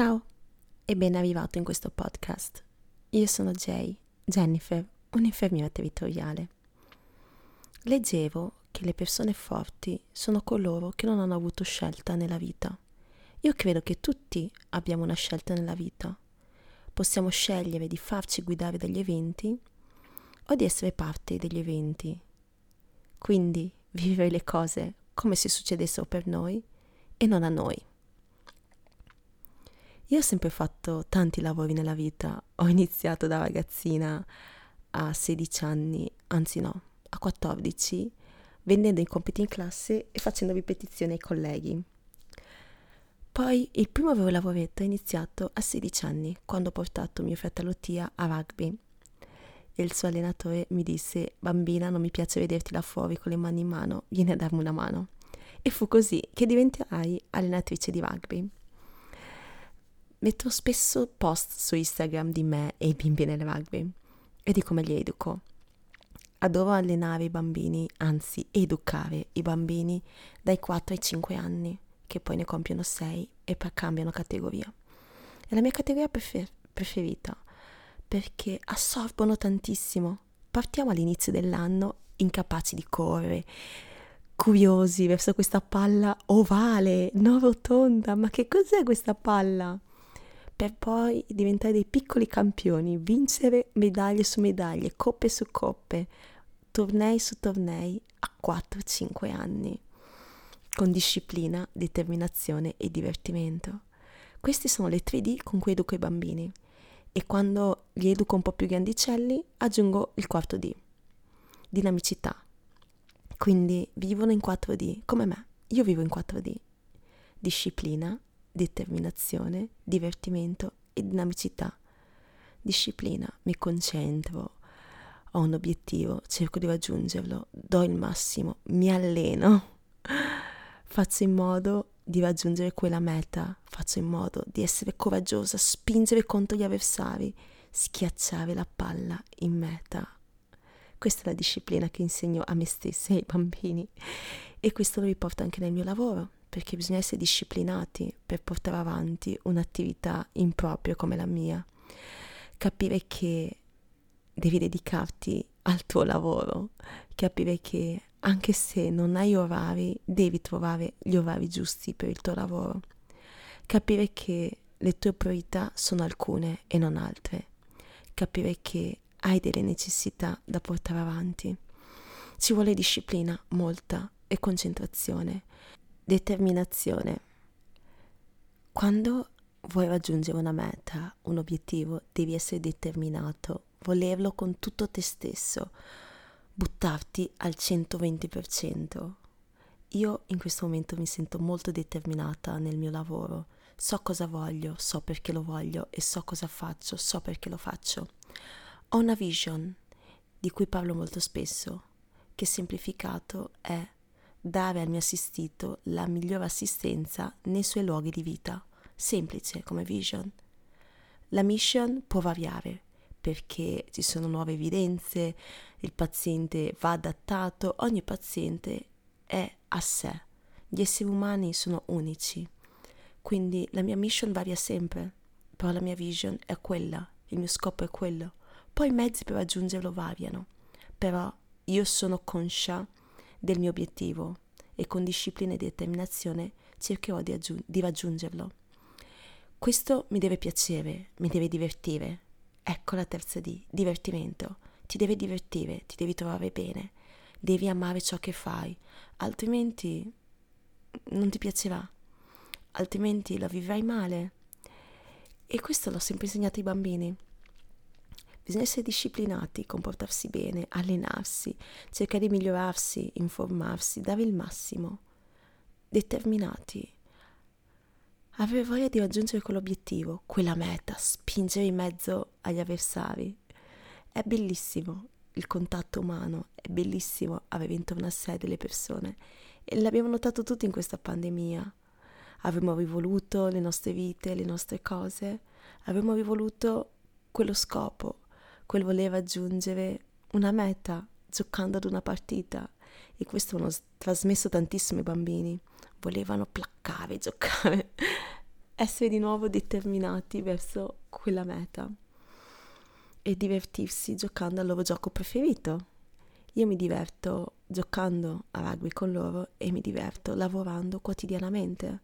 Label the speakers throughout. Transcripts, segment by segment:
Speaker 1: Ciao e ben arrivato in questo podcast. Io sono Jay, Jennifer, un'infermiera territoriale. Leggevo che le persone forti sono coloro che non hanno avuto scelta nella vita. Io credo che tutti abbiamo una scelta nella vita. Possiamo scegliere di farci guidare dagli eventi o di essere parte degli eventi. Quindi vivere le cose come se succedessero per noi e non a noi. Io ho sempre fatto tanti lavori nella vita. Ho iniziato da ragazzina a 16 anni, anzi no, a 14, vendendo i compiti in classe e facendo ripetizioni ai colleghi. Poi il primo vero lavoretto è iniziato a 16 anni, quando ho portato mio fratello Tia a rugby. E il suo allenatore mi disse, bambina, non mi piace vederti là fuori con le mani in mano, vieni a darmi una mano. E fu così che diventerai allenatrice di rugby. Metto spesso post su Instagram di me e i bimbi nel rugby e di come li educo. Adoro allenare i bambini, anzi educare i bambini dai 4 ai 5 anni, che poi ne compiono 6 e poi cambiano categoria. È la mia categoria prefer- preferita perché assorbono tantissimo. Partiamo all'inizio dell'anno incapaci di correre, curiosi verso questa palla ovale, non rotonda. Ma che cos'è questa palla? Per poi diventare dei piccoli campioni, vincere medaglie su medaglie, coppe su coppe, tornei su tornei a 4-5 anni, con disciplina, determinazione e divertimento. Queste sono le 3D con cui educo i bambini e quando li educo un po' più grandicelli aggiungo il quarto D, dinamicità. Quindi vivono in 4D come me, io vivo in 4D, disciplina, determinazione, divertimento e dinamicità. Disciplina, mi concentro, ho un obiettivo, cerco di raggiungerlo, do il massimo, mi alleno, faccio in modo di raggiungere quella meta, faccio in modo di essere coraggiosa, spingere contro gli avversari, schiacciare la palla in meta. Questa è la disciplina che insegno a me stessa e ai bambini e questo lo riporto anche nel mio lavoro perché bisogna essere disciplinati per portare avanti un'attività impropria come la mia. Capire che devi dedicarti al tuo lavoro, capire che anche se non hai orari, devi trovare gli orari giusti per il tuo lavoro. Capire che le tue priorità sono alcune e non altre. Capire che hai delle necessità da portare avanti. Ci vuole disciplina, molta, e concentrazione Determinazione. Quando vuoi raggiungere una meta, un obiettivo, devi essere determinato, volerlo con tutto te stesso, buttarti al 120%. Io in questo momento mi sento molto determinata nel mio lavoro, so cosa voglio, so perché lo voglio e so cosa faccio, so perché lo faccio. Ho una vision di cui parlo molto spesso, che semplificato è dare al mio assistito la migliore assistenza nei suoi luoghi di vita, semplice come vision. La mission può variare perché ci sono nuove evidenze, il paziente va adattato, ogni paziente è a sé. Gli esseri umani sono unici, quindi la mia mission varia sempre, però la mia vision è quella, il mio scopo è quello. Poi i mezzi per raggiungerlo variano, però io sono conscia del mio obiettivo e con disciplina e determinazione cercherò di, aggiung- di raggiungerlo. Questo mi deve piacere, mi deve divertire. Ecco la terza D, divertimento. Ti deve divertire, ti devi trovare bene, devi amare ciò che fai, altrimenti non ti piacerà, altrimenti la vivrai male. E questo l'ho sempre insegnato ai bambini. Bisogna essere disciplinati, comportarsi bene, allenarsi, cercare di migliorarsi, informarsi, dare il massimo, determinati, avere voglia di raggiungere quell'obiettivo, quella meta, spingere in mezzo agli avversari. È bellissimo il contatto umano, è bellissimo avere intorno a sé delle persone e l'abbiamo notato tutti in questa pandemia. Avremmo rivoluto le nostre vite, le nostre cose, avremmo rivoluto quello scopo, quel voler raggiungere una meta giocando ad una partita e questo hanno trasmesso tantissimi bambini. Volevano placcare, giocare. essere di nuovo determinati verso quella meta e divertirsi giocando al loro gioco preferito. Io mi diverto giocando a rugby con loro e mi diverto lavorando quotidianamente.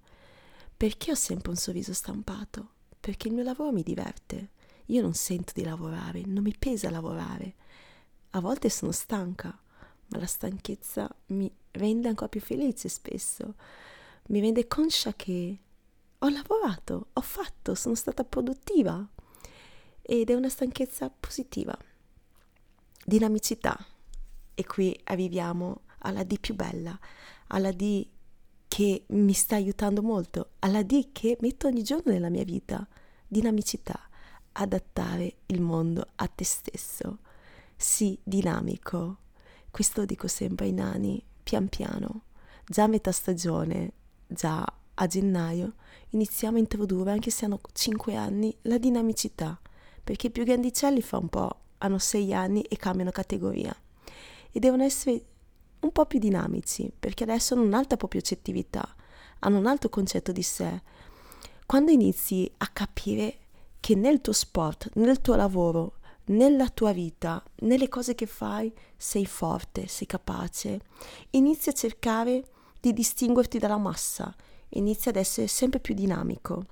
Speaker 1: Perché ho sempre un sorriso stampato? Perché il mio lavoro mi diverte. Io non sento di lavorare, non mi pesa lavorare. A volte sono stanca, ma la stanchezza mi rende ancora più felice spesso. Mi rende conscia che ho lavorato, ho fatto, sono stata produttiva ed è una stanchezza positiva. Dinamicità. E qui arriviamo alla D più bella, alla D che mi sta aiutando molto, alla D che metto ogni giorno nella mia vita. Dinamicità. Adattare il mondo a te stesso. Sii dinamico. Questo lo dico sempre ai nani, pian piano. Già a metà stagione, già a gennaio, iniziamo a introdurre, anche se hanno 5 anni, la dinamicità, perché i più grandicelli fa un po', hanno 6 anni e cambiano categoria e devono essere un po' più dinamici, perché adesso hanno un'alta propriocettività, hanno un altro concetto di sé. Quando inizi a capire che nel tuo sport, nel tuo lavoro, nella tua vita, nelle cose che fai, sei forte, sei capace, inizi a cercare di distinguerti dalla massa, inizia ad essere sempre più dinamico.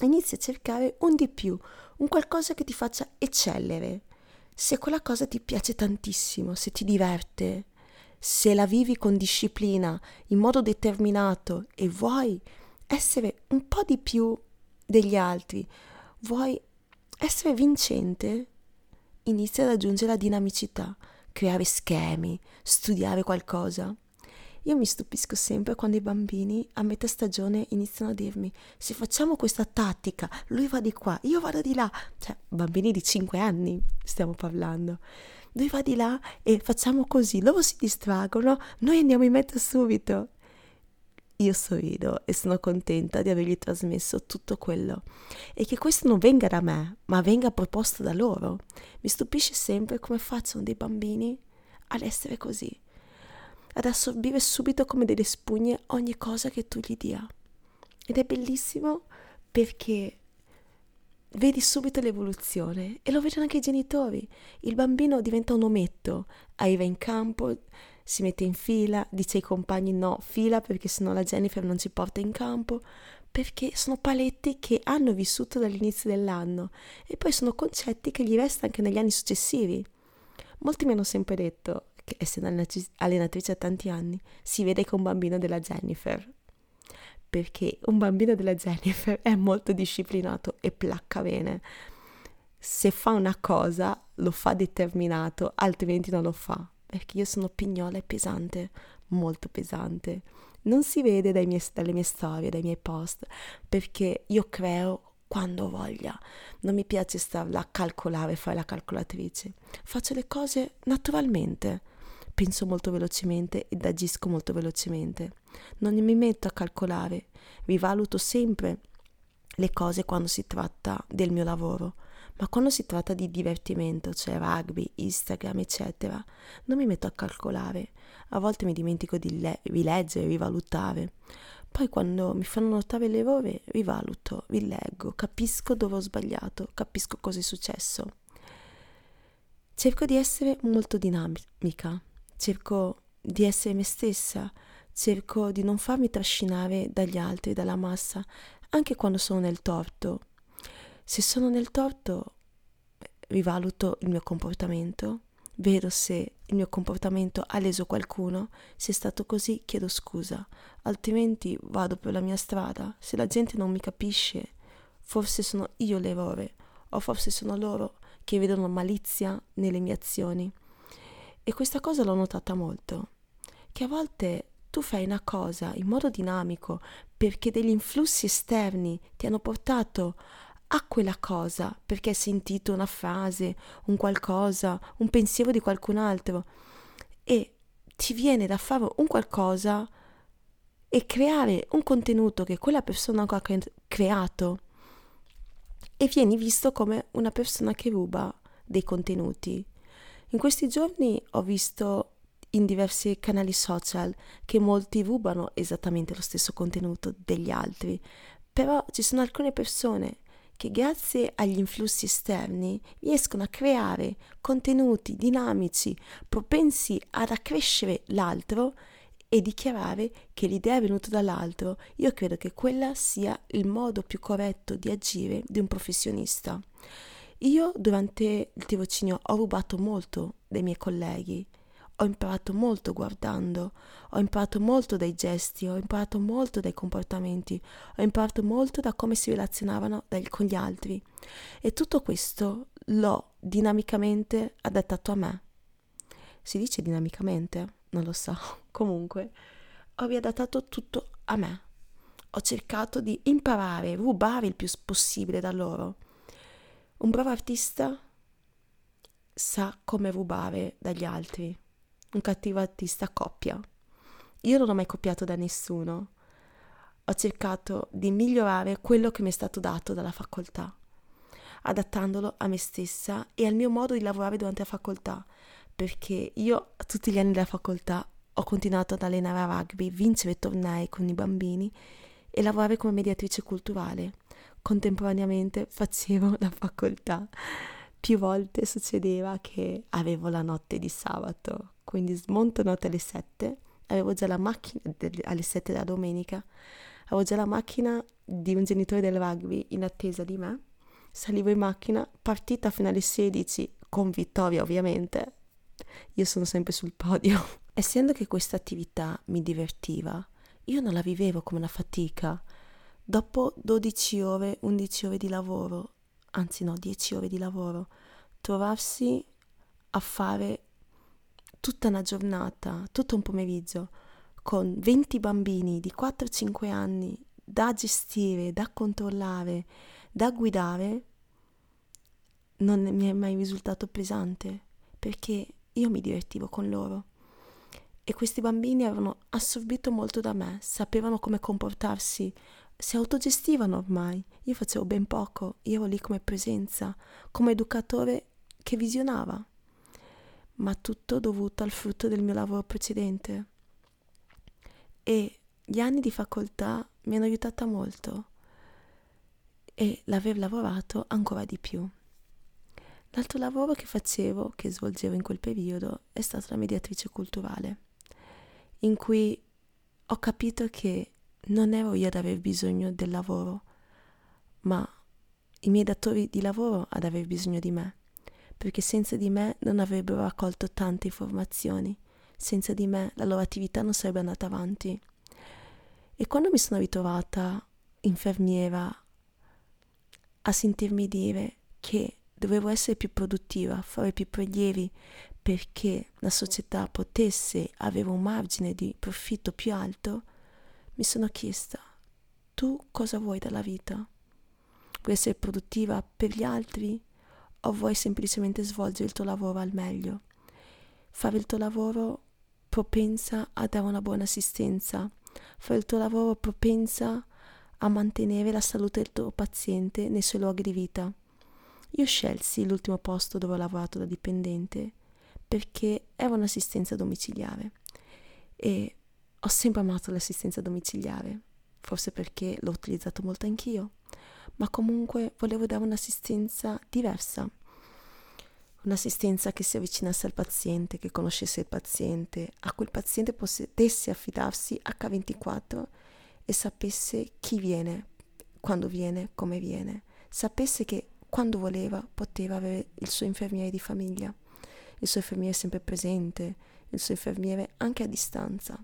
Speaker 1: Inizia a cercare un di più, un qualcosa che ti faccia eccellere. Se quella cosa ti piace tantissimo, se ti diverte, se la vivi con disciplina, in modo determinato e vuoi essere un po' di più degli altri, vuoi essere vincente, inizia ad aggiungere la dinamicità, creare schemi, studiare qualcosa. Io mi stupisco sempre quando i bambini a metà stagione iniziano a dirmi se facciamo questa tattica, lui va di qua, io vado di là. Cioè, bambini di 5 anni stiamo parlando. Lui va di là e facciamo così, loro si distraggono, noi andiamo in mezzo subito. Io sorrido e sono contenta di avergli trasmesso tutto quello e che questo non venga da me, ma venga proposto da loro. Mi stupisce sempre come facciano dei bambini ad essere così ad assorbire subito come delle spugne ogni cosa che tu gli dia. Ed è bellissimo perché vedi subito l'evoluzione e lo vedono anche i genitori. Il bambino diventa un ometto, arriva in campo, si mette in fila, dice ai compagni no, fila perché sennò la Jennifer non ci porta in campo, perché sono paletti che hanno vissuto dall'inizio dell'anno e poi sono concetti che gli restano anche negli anni successivi. Molti mi hanno sempre detto, che essendo allenatrice da tanti anni, si vede che un bambino della Jennifer. Perché un bambino della Jennifer è molto disciplinato e placca bene. Se fa una cosa, lo fa determinato, altrimenti non lo fa. Perché io sono pignola e pesante, molto pesante. Non si vede miei, dalle mie storie, dai miei post, perché io creo quando voglia. Non mi piace starla a calcolare, fare la calcolatrice. Faccio le cose naturalmente penso molto velocemente ed agisco molto velocemente. Non mi metto a calcolare, rivaluto sempre le cose quando si tratta del mio lavoro, ma quando si tratta di divertimento, cioè rugby, Instagram, eccetera, non mi metto a calcolare. A volte mi dimentico di le- rileggere, rivalutare. Poi quando mi fanno notare l'errore, rivaluto, rileggo, capisco dove ho sbagliato, capisco cosa è successo. Cerco di essere molto dinamica, cerco di essere me stessa, cerco di non farmi trascinare dagli altri, dalla massa, anche quando sono nel torto. Se sono nel torto, rivaluto il mio comportamento, vedo se il mio comportamento ha leso qualcuno, se è stato così chiedo scusa, altrimenti vado per la mia strada, se la gente non mi capisce, forse sono io l'errore, o forse sono loro che vedono malizia nelle mie azioni. E questa cosa l'ho notata molto, che a volte tu fai una cosa in modo dinamico perché degli influssi esterni ti hanno portato a quella cosa, perché hai sentito una frase, un qualcosa, un pensiero di qualcun altro e ti viene da fare un qualcosa e creare un contenuto che quella persona ha creato e vieni visto come una persona che ruba dei contenuti in questi giorni ho visto in diversi canali social che molti rubano esattamente lo stesso contenuto degli altri Però ci sono alcune persone che grazie agli influssi esterni riescono a creare contenuti dinamici, propensi ad accrescere l'altro e dichiarare che l'idea è venuta dall'altro. Io credo che quella sia il modo più corretto di agire di un professionista. Io durante il tirocinio ho rubato molto dai miei colleghi ho imparato molto guardando, ho imparato molto dai gesti, ho imparato molto dai comportamenti, ho imparato molto da come si relazionavano con gli altri. E tutto questo l'ho dinamicamente adattato a me. Si dice dinamicamente? Non lo so. Comunque, ho riadattato tutto a me. Ho cercato di imparare, rubare il più possibile da loro. Un bravo artista sa come rubare dagli altri un cattivo artista coppia. Io non ho mai copiato da nessuno. Ho cercato di migliorare quello che mi è stato dato dalla facoltà, adattandolo a me stessa e al mio modo di lavorare durante la facoltà, perché io tutti gli anni della facoltà ho continuato ad allenare a rugby, vincere tornei con i bambini e lavorare come mediatrice culturale. Contemporaneamente facevo la facoltà. Più volte succedeva che avevo la notte di sabato quindi smonto notte alle 7, avevo già la macchina alle 7 della domenica, avevo già la macchina di un genitore del rugby in attesa di me, salivo in macchina, partita fino alle 16 con vittoria ovviamente, io sono sempre sul podio. Essendo che questa attività mi divertiva, io non la vivevo come una fatica. Dopo 12 ore, 11 ore di lavoro, anzi no, 10 ore di lavoro, trovarsi a fare tutta una giornata, tutto un pomeriggio, con 20 bambini di 4-5 anni da gestire, da controllare, da guidare, non mi è mai risultato pesante, perché io mi divertivo con loro. E questi bambini avevano assorbito molto da me, sapevano come comportarsi, si autogestivano ormai. Io facevo ben poco, io ero lì come presenza, come educatore che visionava ma tutto dovuto al frutto del mio lavoro precedente. E gli anni di facoltà mi hanno aiutata molto e l'aver lavorato ancora di più. L'altro lavoro che facevo, che svolgevo in quel periodo, è stata la mediatrice culturale, in cui ho capito che non ero io ad aver bisogno del lavoro, ma i miei datori di lavoro ad aver bisogno di me perché senza di me non avrebbero raccolto tante informazioni, senza di me la loro attività non sarebbe andata avanti. E quando mi sono ritrovata infermiera a sentirmi dire che dovevo essere più produttiva, fare più prelievi perché la società potesse avere un margine di profitto più alto, mi sono chiesta, tu cosa vuoi dalla vita? Vuoi essere produttiva per gli altri o vuoi semplicemente svolgere il tuo lavoro al meglio. Fare il tuo lavoro propensa a dare una buona assistenza, fare il tuo lavoro propensa a mantenere la salute del tuo paziente nei suoi luoghi di vita. Io scelsi l'ultimo posto dove ho lavorato da dipendente perché era un'assistenza domiciliare e ho sempre amato l'assistenza domiciliare, forse perché l'ho utilizzato molto anch'io ma comunque volevo dare un'assistenza diversa, un'assistenza che si avvicinasse al paziente, che conoscesse il paziente, a cui il paziente potesse affidarsi H24 e sapesse chi viene, quando viene, come viene, sapesse che quando voleva poteva avere il suo infermiere di famiglia, il suo infermiere sempre presente, il suo infermiere anche a distanza.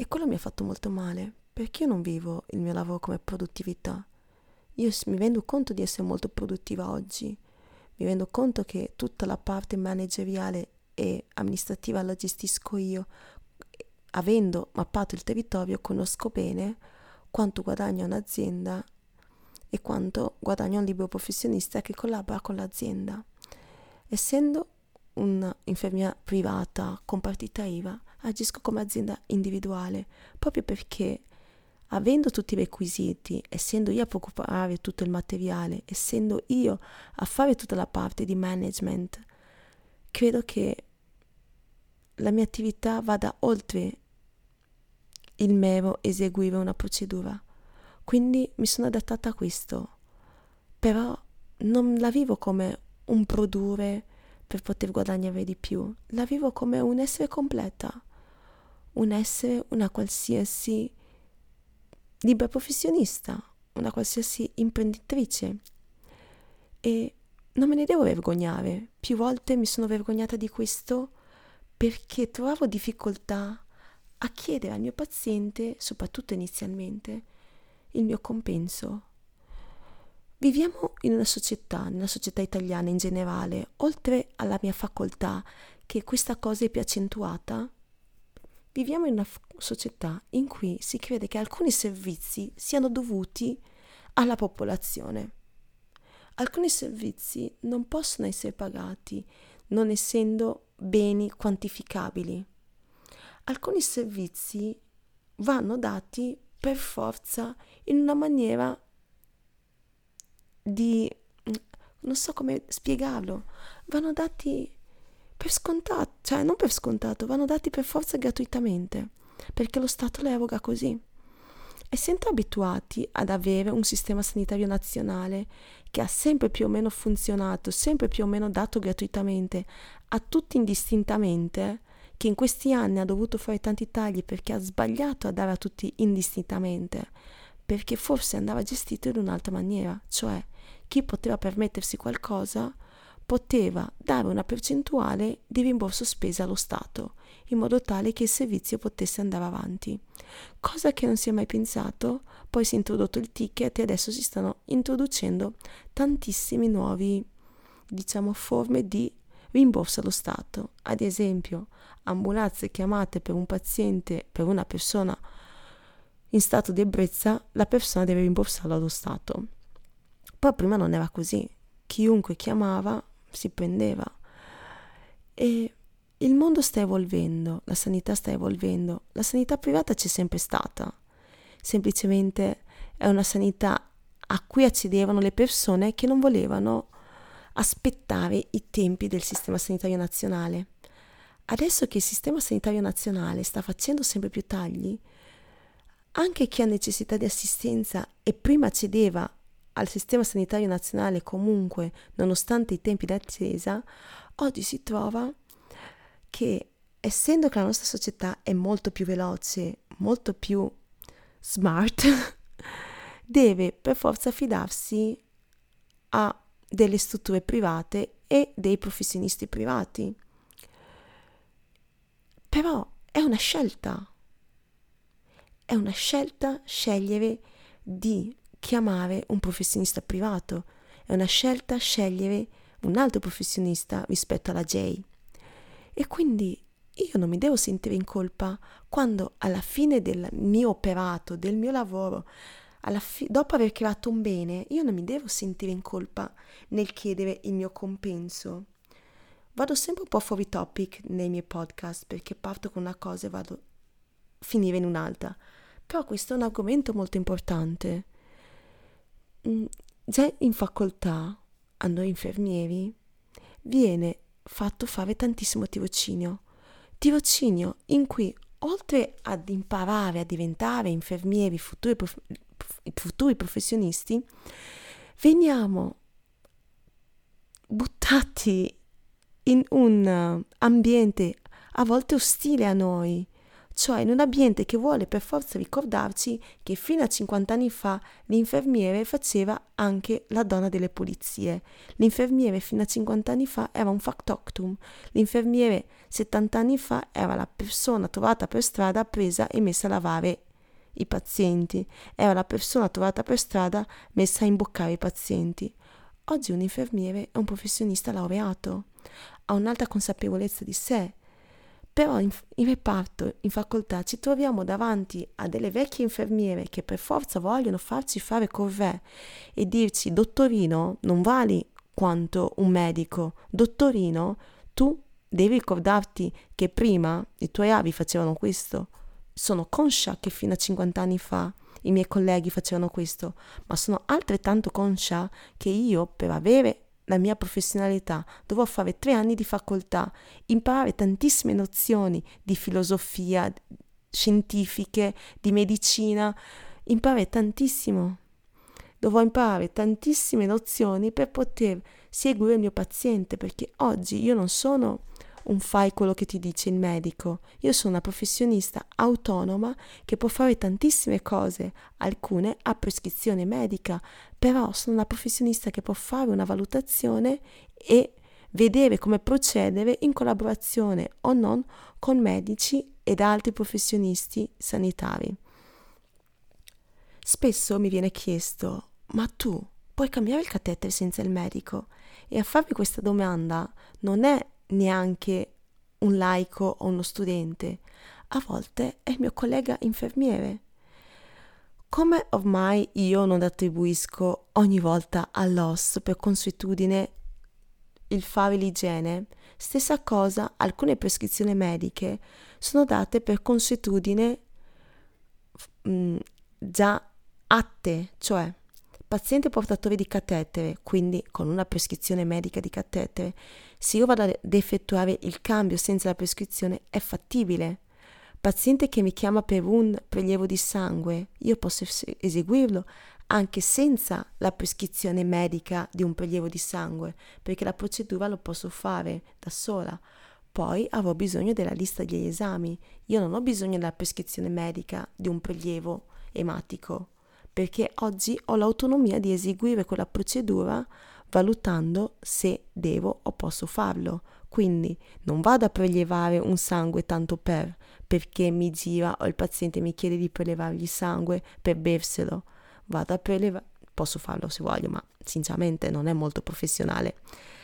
Speaker 1: E quello mi ha fatto molto male, perché io non vivo il mio lavoro come produttività? Io mi rendo conto di essere molto produttiva oggi, mi rendo conto che tutta la parte manageriale e amministrativa la gestisco io. Avendo mappato il territorio conosco bene quanto guadagna un'azienda e quanto guadagna un libero professionista che collabora con l'azienda. Essendo un'infermiera privata con partita IVA, agisco come azienda individuale proprio perché avendo tutti i requisiti, essendo io a preoccupare tutto il materiale, essendo io a fare tutta la parte di management, credo che la mia attività vada oltre il mero eseguire una procedura. Quindi mi sono adattata a questo, però non la vivo come un produrre per poter guadagnare di più, la vivo come un essere completa, un essere una qualsiasi libera professionista, una qualsiasi imprenditrice. E non me ne devo vergognare. Più volte mi sono vergognata di questo perché trovavo difficoltà a chiedere al mio paziente, soprattutto inizialmente, il mio compenso. Viviamo in una società, nella società italiana in generale, oltre alla mia facoltà, che questa cosa è più accentuata, viviamo in una f- società in cui si crede che alcuni servizi siano dovuti alla popolazione. Alcuni servizi non possono essere pagati non essendo beni quantificabili. Alcuni servizi vanno dati per forza in una maniera di... non so come spiegarlo, vanno dati per scontato, cioè non per scontato, vanno dati per forza gratuitamente, perché lo Stato le eroga così. Essendo abituati ad avere un sistema sanitario nazionale che ha sempre più o meno funzionato, sempre più o meno dato gratuitamente a tutti indistintamente, che in questi anni ha dovuto fare tanti tagli perché ha sbagliato a dare a tutti indistintamente, perché forse andava gestito in un'altra maniera, cioè chi poteva permettersi qualcosa poteva dare una percentuale di rimborso spese allo Stato, in modo tale che il servizio potesse andare avanti. Cosa che non si è mai pensato, poi si è introdotto il ticket e adesso si stanno introducendo tantissime nuove, diciamo, forme di rimborso allo Stato. Ad esempio, ambulanze chiamate per un paziente, per una persona in stato di ebbrezza, la persona deve rimborsarlo allo Stato. Poi prima non era così. Chiunque chiamava si prendeva. E il mondo sta evolvendo, la sanità sta evolvendo. La sanità privata c'è sempre stata. Semplicemente è una sanità a cui accedevano le persone che non volevano aspettare i tempi del sistema sanitario nazionale. Adesso che il sistema sanitario nazionale sta facendo sempre più tagli, anche chi ha necessità di assistenza e prima accedeva al sistema sanitario nazionale comunque, nonostante i tempi d'attesa, oggi si trova che essendo che la nostra società è molto più veloce, molto più smart, deve per forza affidarsi a delle strutture private e dei professionisti privati. Però è una scelta. È una scelta scegliere di chiamare un professionista privato, è una scelta scegliere un altro professionista rispetto alla J. E quindi io non mi devo sentire in colpa quando alla fine del mio operato, del mio lavoro, fi- dopo aver creato un bene, io non mi devo sentire in colpa nel chiedere il mio compenso. Vado sempre un po' fuori topic nei miei podcast perché parto con una cosa e vado a finire in un'altra. Però questo è un argomento molto importante. Mm, già in facoltà, a noi infermieri, viene fatto fare tantissimo tirocinio. Tirocinio in cui, oltre ad imparare a diventare infermieri, futuri, prof- futuri professionisti, veniamo buttati in un ambiente a volte ostile a noi, cioè in un ambiente che vuole per forza ricordarci che fino a 50 anni fa l'infermiere faceva anche la donna delle pulizie. L'infermiere fino a 50 anni fa era un factotum, l'infermiere 70 anni fa era la persona trovata per strada presa e messa a lavare i pazienti, era la persona trovata per strada messa a imboccare i pazienti. Oggi un infermiere è un professionista laureato, ha un'alta consapevolezza di sé, però in, in, reparto, in facoltà, ci troviamo davanti a delle vecchie infermiere che per forza vogliono farci fare corvée e dirci, dottorino, non vali quanto un medico, dottorino, tu devi ricordarti che prima i tuoi avi facevano questo. Sono conscia che fino a 50 anni fa i miei colleghi facevano questo, ma sono altrettanto conscia che io, per avere la mia professionalità, dovevo fare tre anni di facoltà, imparare tantissime nozioni di filosofia, scientifiche, di medicina, imparare tantissimo. Dovrò imparare tantissime nozioni per poter seguire il mio paziente, perché oggi io non sono un fai quello che ti dice il medico. Io sono una professionista autonoma che può fare tantissime cose, alcune a prescrizione medica, però sono una professionista che può fare una valutazione e vedere come procedere in collaborazione o non con medici ed altri professionisti sanitari. Spesso mi viene chiesto, ma tu puoi cambiare il catetere senza il medico? E a farmi questa domanda non è neanche un laico o uno studente, a volte è il mio collega infermiere. Come ormai io non attribuisco ogni volta all'OS per consuetudine il fare l'igiene, stessa cosa, alcune prescrizioni mediche sono date per consuetudine mh, mm, già atte, cioè paziente portatore di catetere, quindi con una prescrizione medica di catetere, se io vado ad effettuare il cambio senza la prescrizione è fattibile. Paziente che mi chiama per un prelievo di sangue, io posso eseguirlo anche senza la prescrizione medica di un prelievo di sangue, perché la procedura lo posso fare da sola. Poi avrò bisogno della lista degli esami. Io non ho bisogno della prescrizione medica di un prelievo ematico, perché oggi ho l'autonomia di eseguire quella procedura valutando se devo o posso farlo. Quindi non vado a prelevare un sangue tanto per, perché mi gira o il paziente mi chiede di prelevargli sangue per berselo. Vado a prelevare, posso farlo se voglio, ma sinceramente non è molto professionale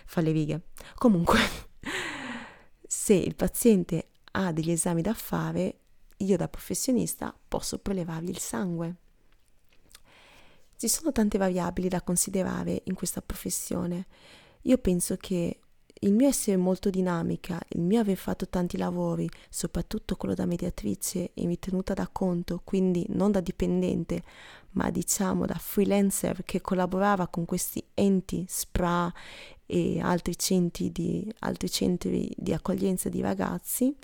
Speaker 1: fa le righe. Comunque, se il paziente ha degli esami da fare, io da professionista posso prelevargli il sangue. Ci sono tante variabili da considerare in questa professione. Io penso che il mio essere molto dinamica, il mio aver fatto tanti lavori, soprattutto quello da mediatrice e mi tenuta da conto, quindi non da dipendente, ma diciamo da freelancer che collaborava con questi enti, SPRA e altri centri di, altri centri di accoglienza di ragazzi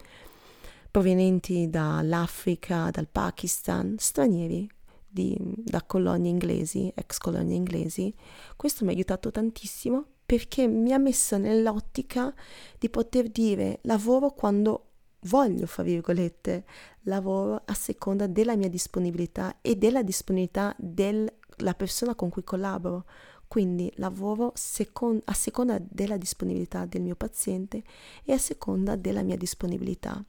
Speaker 1: provenienti dall'Africa, dal Pakistan, stranieri di, da colonie inglesi, ex colonie inglesi, questo mi ha aiutato tantissimo perché mi ha messo nell'ottica di poter dire lavoro quando voglio, fra virgolette, lavoro a seconda della mia disponibilità e della disponibilità della persona con cui collaboro. Quindi lavoro secon- a seconda della disponibilità del mio paziente e a seconda della mia disponibilità.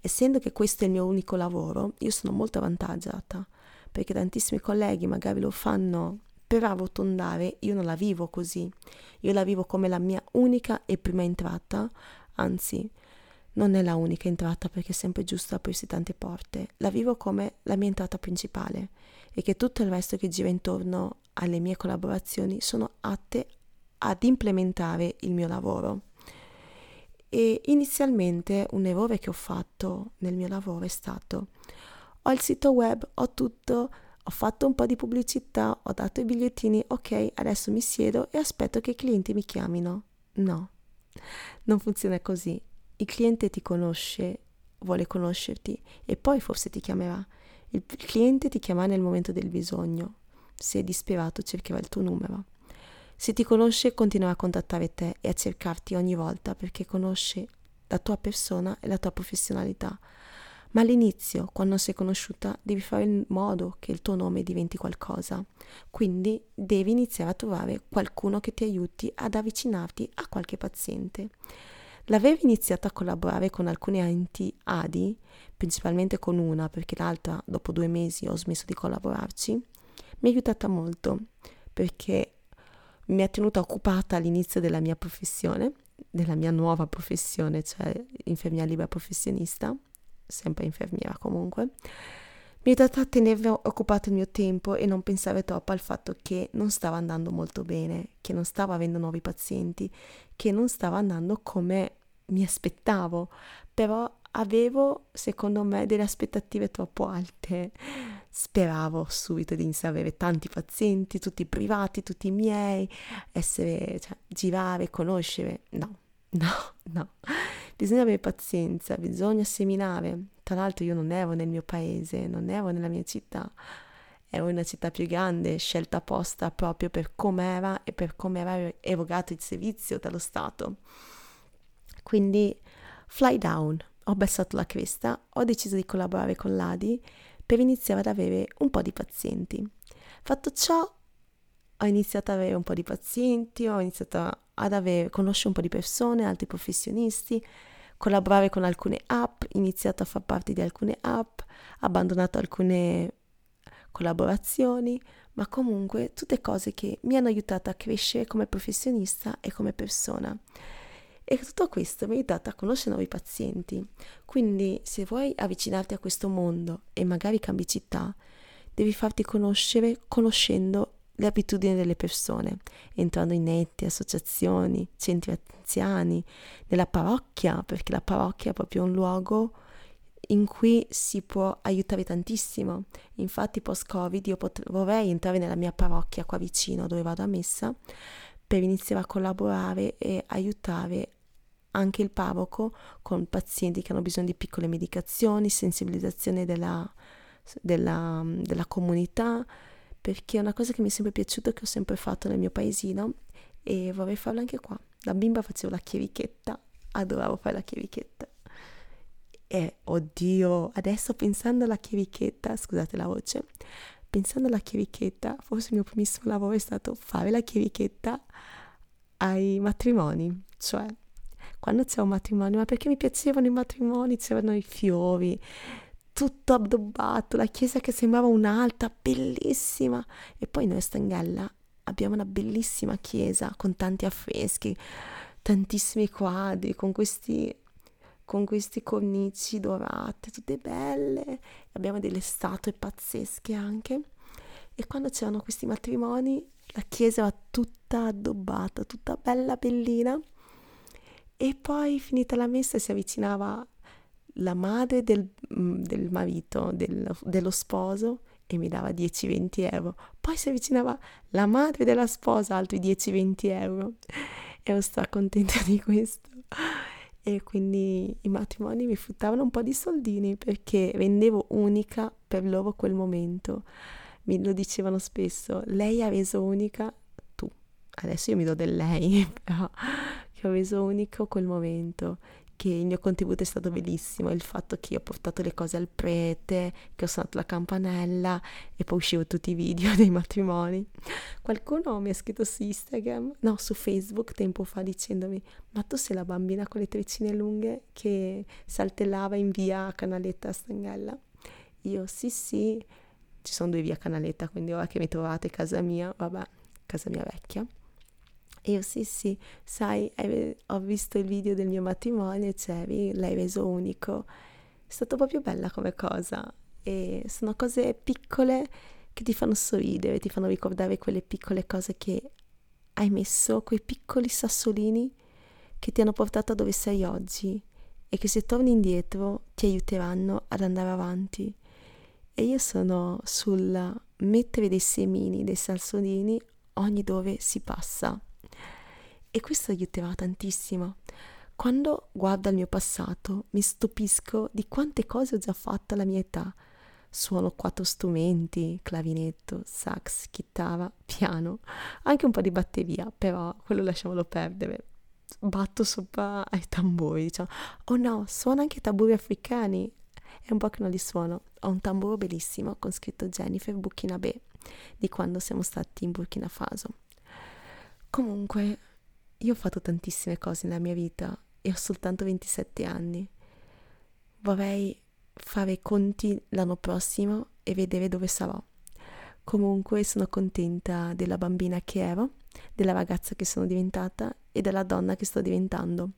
Speaker 1: Essendo che questo è il mio unico lavoro, io sono molto avvantaggiata perché tantissimi colleghi magari lo fanno per arrotondare, io non la vivo così, io la vivo come la mia unica e prima entrata, anzi non è la unica entrata perché è sempre giusto aprirsi tante porte, la vivo come la mia entrata principale e che tutto il resto che gira intorno alle mie collaborazioni sono atte ad implementare il mio lavoro. E inizialmente un errore che ho fatto nel mio lavoro è stato ho il sito web, ho tutto, ho fatto un po' di pubblicità, ho dato i bigliettini, ok, adesso mi siedo e aspetto che i clienti mi chiamino. No, non funziona così. Il cliente ti conosce, vuole conoscerti e poi forse ti chiamerà. Il cliente ti chiamerà nel momento del bisogno. Se è disperato cercherà il tuo numero. Se ti conosce continuerà a contattare te e a cercarti ogni volta perché conosce la tua persona e la tua professionalità ma all'inizio, quando sei conosciuta, devi fare in modo che il tuo nome diventi qualcosa. Quindi devi iniziare a trovare qualcuno che ti aiuti ad avvicinarti a qualche paziente. L'aver iniziato a collaborare con alcune enti ADI, principalmente con una perché l'altra dopo due mesi ho smesso di collaborarci, mi ha aiutata molto perché mi ha tenuta occupata all'inizio della mia professione, della mia nuova professione, cioè infermiera libera professionista, sempre infermiera comunque, mi ha aiutato a tenere occupato il mio tempo e non pensare troppo al fatto che non stava andando molto bene, che non stavo avendo nuovi pazienti, che non stava andando come mi aspettavo, però avevo, secondo me, delle aspettative troppo alte. Speravo subito di iniziare ad avere tanti pazienti, tutti privati, tutti miei, essere, cioè, girare, conoscere. No, no, no. Bisogna avere pazienza, bisogna seminare. Tra l'altro io non ero nel mio paese, non ero nella mia città, è una città più grande, scelta apposta proprio per com'era e per come era erogato il servizio dallo Stato. Quindi, fly down, ho abbassato la cresta, ho deciso di collaborare con l'ADI per iniziare ad avere un po' di pazienti. Fatto ciò, ho iniziato ad avere un po' di pazienti, ho iniziato ad avere, conoscere un po' di persone, altri professionisti, collaborare con alcune app, iniziato a far parte di alcune app, abbandonato alcune collaborazioni, ma comunque tutte cose che mi hanno aiutato a crescere come professionista e come persona. E tutto questo mi ha aiutato a conoscere nuovi pazienti. Quindi se vuoi avvicinarti a questo mondo e magari cambi città, devi farti conoscere conoscendo le abitudini delle persone, entrando in enti, associazioni, centri anziani, nella parrocchia, perché la parrocchia è proprio un luogo in cui si può aiutare tantissimo. Infatti post-Covid io pot- vorrei entrare nella mia parrocchia qua vicino dove vado a messa per iniziare a collaborare e aiutare anche il parroco con pazienti che hanno bisogno di piccole medicazioni, sensibilizzazione della, della, della comunità, perché è una cosa che mi è sempre piaciuta, che ho sempre fatto nel mio paesino e vorrei farlo anche qua. Da bimba facevo la chierichetta, adoravo fare la chierichetta. E oddio, adesso pensando alla chierichetta, scusate la voce, pensando alla chierichetta, forse il mio primissimo lavoro è stato fare la chierichetta ai matrimoni, cioè quando c'è un matrimonio, ma perché mi piacevano i matrimoni, c'erano i fiori, tutto addobbato, la chiesa che sembrava un'alta, bellissima. E poi noi a Stanghella abbiamo una bellissima chiesa con tanti affreschi, tantissimi quadri, con questi, con questi cornici dorate, tutte belle. Abbiamo delle statue pazzesche anche. E quando c'erano questi matrimoni, la chiesa era tutta addobbata, tutta bella, bellina. E poi finita la messa si avvicinava la madre del, mm, del marito, del, dello sposo e mi dava 10-20 euro. Poi si avvicinava la madre della sposa, altri 10-20 euro. Ero stracontenta di questo. E quindi i matrimoni mi fruttavano un po' di soldini perché rendevo unica per loro quel momento. Mi lo dicevano spesso, lei ha reso unica tu. Adesso io mi do del lei, però che ho reso unico quel momento, che il mio contributo è stato bellissimo, il fatto che ho portato le cose al prete, che ho suonato la campanella e poi uscivo tutti i video dei matrimoni. Qualcuno mi ha scritto su Instagram, no, su Facebook tempo fa dicendomi ma tu sei la bambina con le treccine lunghe che saltellava in via Canaletta a Stanghella? Io sì sì, ci sono due via Canaletta, quindi ora che mi trovate casa mia, vabbè, casa mia vecchia. E io sì, sì, sai, ho visto il video del mio matrimonio e c'eri, l'hai reso unico. È stata proprio bella come cosa. E sono cose piccole che ti fanno sorridere, ti fanno ricordare quelle piccole cose che hai messo, quei piccoli sassolini che ti hanno portato a dove sei oggi e che se torni indietro ti aiuteranno ad andare avanti. E io sono sul mettere dei semini, dei sassolini ogni dove si passa e questo aiutava tantissimo. Quando guardo al mio passato mi stupisco di quante cose ho già fatto alla mia età. Suono quattro strumenti, clavinetto, sax, chitarra, piano, anche un po' di batteria, però quello lasciamolo perdere. Batto sopra ai tamburi, diciamo. Oh no, suono anche i tamburi africani. È un po' che non li suono. Ho un tamburo bellissimo con scritto Jennifer Burkinabe, di quando siamo stati in Burkina Faso. Comunque, io ho fatto tantissime cose nella mia vita e ho soltanto 27 anni. Vorrei fare i conti l'anno prossimo e vedere dove sarò. Comunque sono contenta della bambina che ero, della ragazza che sono diventata e della donna che sto diventando.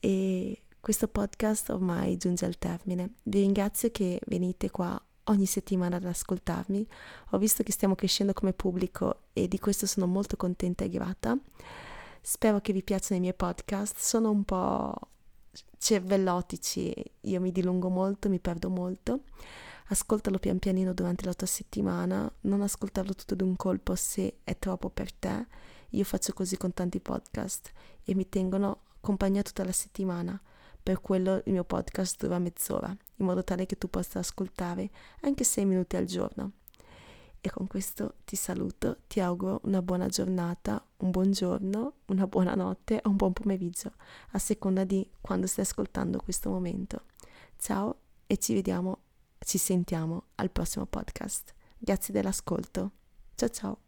Speaker 1: E questo podcast ormai giunge al termine. Vi ringrazio che venite qua ogni settimana ad ascoltarmi. Ho visto che stiamo crescendo come pubblico e di questo sono molto contenta e grata. Spero che vi piacciono i miei podcast, sono un po' cervellotici, io mi dilungo molto, mi perdo molto. Ascoltalo pian pianino durante la tua settimana, non ascoltarlo tutto d'un colpo se è troppo per te. Io faccio così con tanti podcast e mi tengono compagnia tutta la settimana. Per quello il mio podcast dura mezz'ora, in modo tale che tu possa ascoltare anche sei minuti al giorno. E con questo ti saluto, ti auguro una buona giornata, un buon giorno, una buona notte o un buon pomeriggio, a seconda di quando stai ascoltando questo momento. Ciao e ci vediamo, ci sentiamo al prossimo podcast. Grazie dell'ascolto. Ciao ciao.